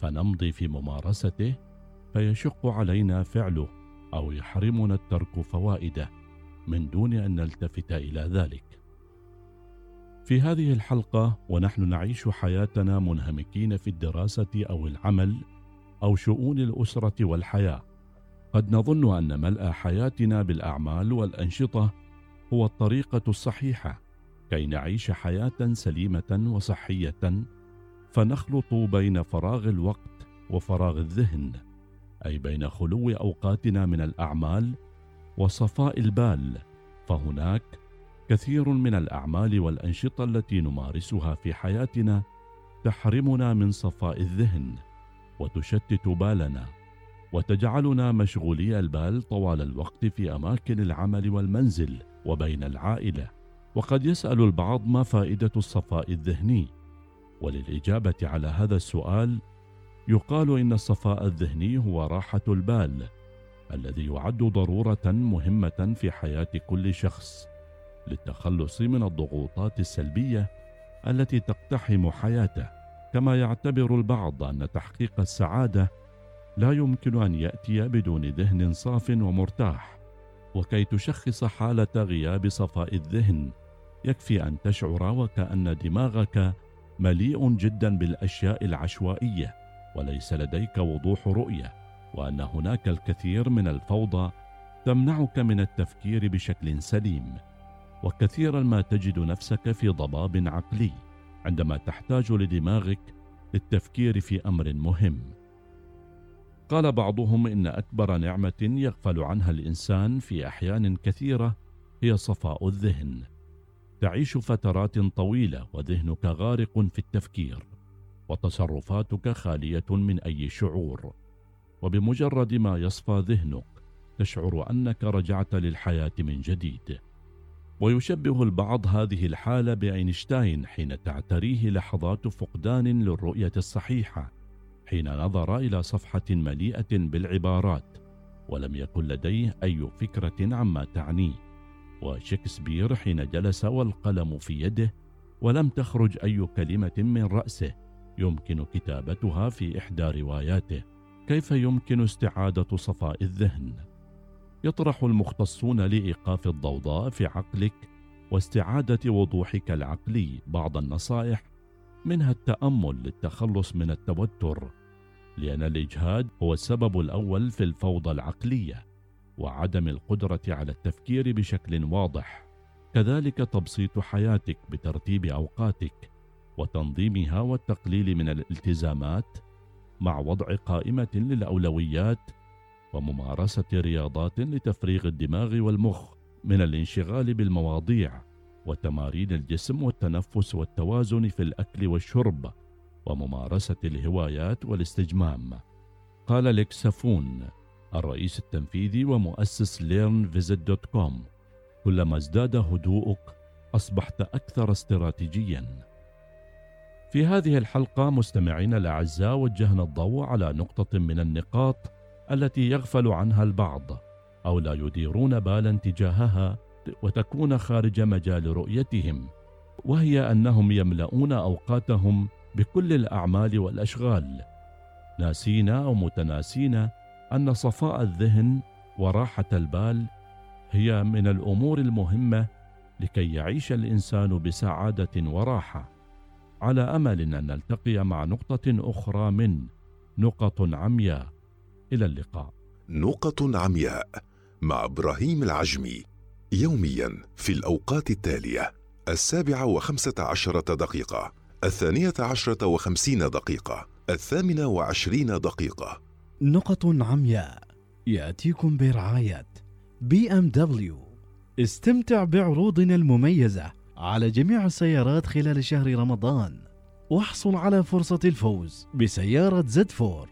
فنمضي في ممارسته فيشق علينا فعله أو يحرمنا الترك فوائده من دون أن نلتفت إلى ذلك. في هذه الحلقة ونحن نعيش حياتنا منهمكين في الدراسة أو العمل أو شؤون الأسرة والحياة. قد نظن أن ملأ حياتنا بالأعمال والأنشطة هو الطريقة الصحيحة كي نعيش حياة سليمة وصحية فنخلط بين فراغ الوقت وفراغ الذهن أي بين خلو أوقاتنا من الأعمال وصفاء البال فهناك كثير من الأعمال والأنشطة التي نمارسها في حياتنا تحرمنا من صفاء الذهن وتشتت بالنا وتجعلنا مشغولي البال طوال الوقت في أماكن العمل والمنزل وبين العائلة وقد يسأل البعض ما فائدة الصفاء الذهني. وللإجابة على هذا السؤال يقال إن الصفاء الذهني هو راحة البال الذي يعد ضرورة مهمة في حياة كل شخص للتخلص من الضغوطات السلبية التي تقتحم حياته. كما يعتبر البعض أن تحقيق السعادة لا يمكن أن يأتي بدون ذهن صاف ومرتاح. وكي تشخص حالة غياب صفاء الذهن يكفي أن تشعر وكأن دماغك مليء جدا بالأشياء العشوائية وليس لديك وضوح رؤية وأن هناك الكثير من الفوضى تمنعك من التفكير بشكل سليم وكثيرا ما تجد نفسك في ضباب عقلي عندما تحتاج لدماغك للتفكير في أمر مهم. قال بعضهم إن أكبر نعمة يغفل عنها الإنسان في أحيان كثيرة هي صفاء الذهن. تعيش فترات طويلة وذهنك غارق في التفكير وتصرفاتك خالية من أي شعور. وبمجرد ما يصفى ذهنك تشعر أنك رجعت للحياة من جديد. ويشبه البعض هذه الحالة بأينشتاين حين تعتريه لحظات فقدان للرؤية الصحيحة حين نظر إلى صفحة مليئة بالعبارات ولم يكن لديه أي فكرة عما تعنيه. وشكسبير حين جلس والقلم في يده ولم تخرج أي كلمة من رأسه يمكن كتابتها في إحدى رواياته. كيف يمكن استعادة صفاء الذهن؟ يطرح المختصون لإيقاف الضوضاء في عقلك واستعادة وضوحك العقلي بعض النصائح منها التأمل للتخلص من التوتر لأن الإجهاد هو السبب الأول في الفوضى العقلية. وعدم القدرة على التفكير بشكل واضح. كذلك تبسيط حياتك بترتيب أوقاتك وتنظيمها والتقليل من الالتزامات مع وضع قائمة للأولويات وممارسة رياضات لتفريغ الدماغ والمخ من الانشغال بالمواضيع وتمارين الجسم والتنفس والتوازن في الأكل والشرب وممارسة الهوايات والاستجمام. قال ليكسافون الرئيس التنفيذي ومؤسس learnvisit.com كلما ازداد هدوءك أصبحت أكثر استراتيجيا. في هذه الحلقة مستمعينا الأعزاء وجهنا الضوء على نقطة من النقاط التي يغفل عنها البعض أو لا يديرون بالا تجاهها وتكون خارج مجال رؤيتهم وهي أنهم يملؤون أوقاتهم بكل الأعمال والأشغال. ناسين أو متناسين أن صفاء الذهن وراحة البال هي من الأمور المهمة لكي يعيش الإنسان بسعادة وراحة. على أمل أن نلتقي مع نقطة أخرى من نقط عمياء. إلى اللقاء. نقط عمياء مع إبراهيم العجمي يوميا في الأوقات التالية السابعة وخمسة عشرة دقيقة الثانية عشرة وخمسين دقيقة الثامنة وعشرين دقيقة. نقط عمياء. يأتيكم برعاية بي إم دبليو. استمتع بعروضنا المميزة على جميع السيارات خلال شهر رمضان. واحصل على فرصة الفوز بسيارة زد فور.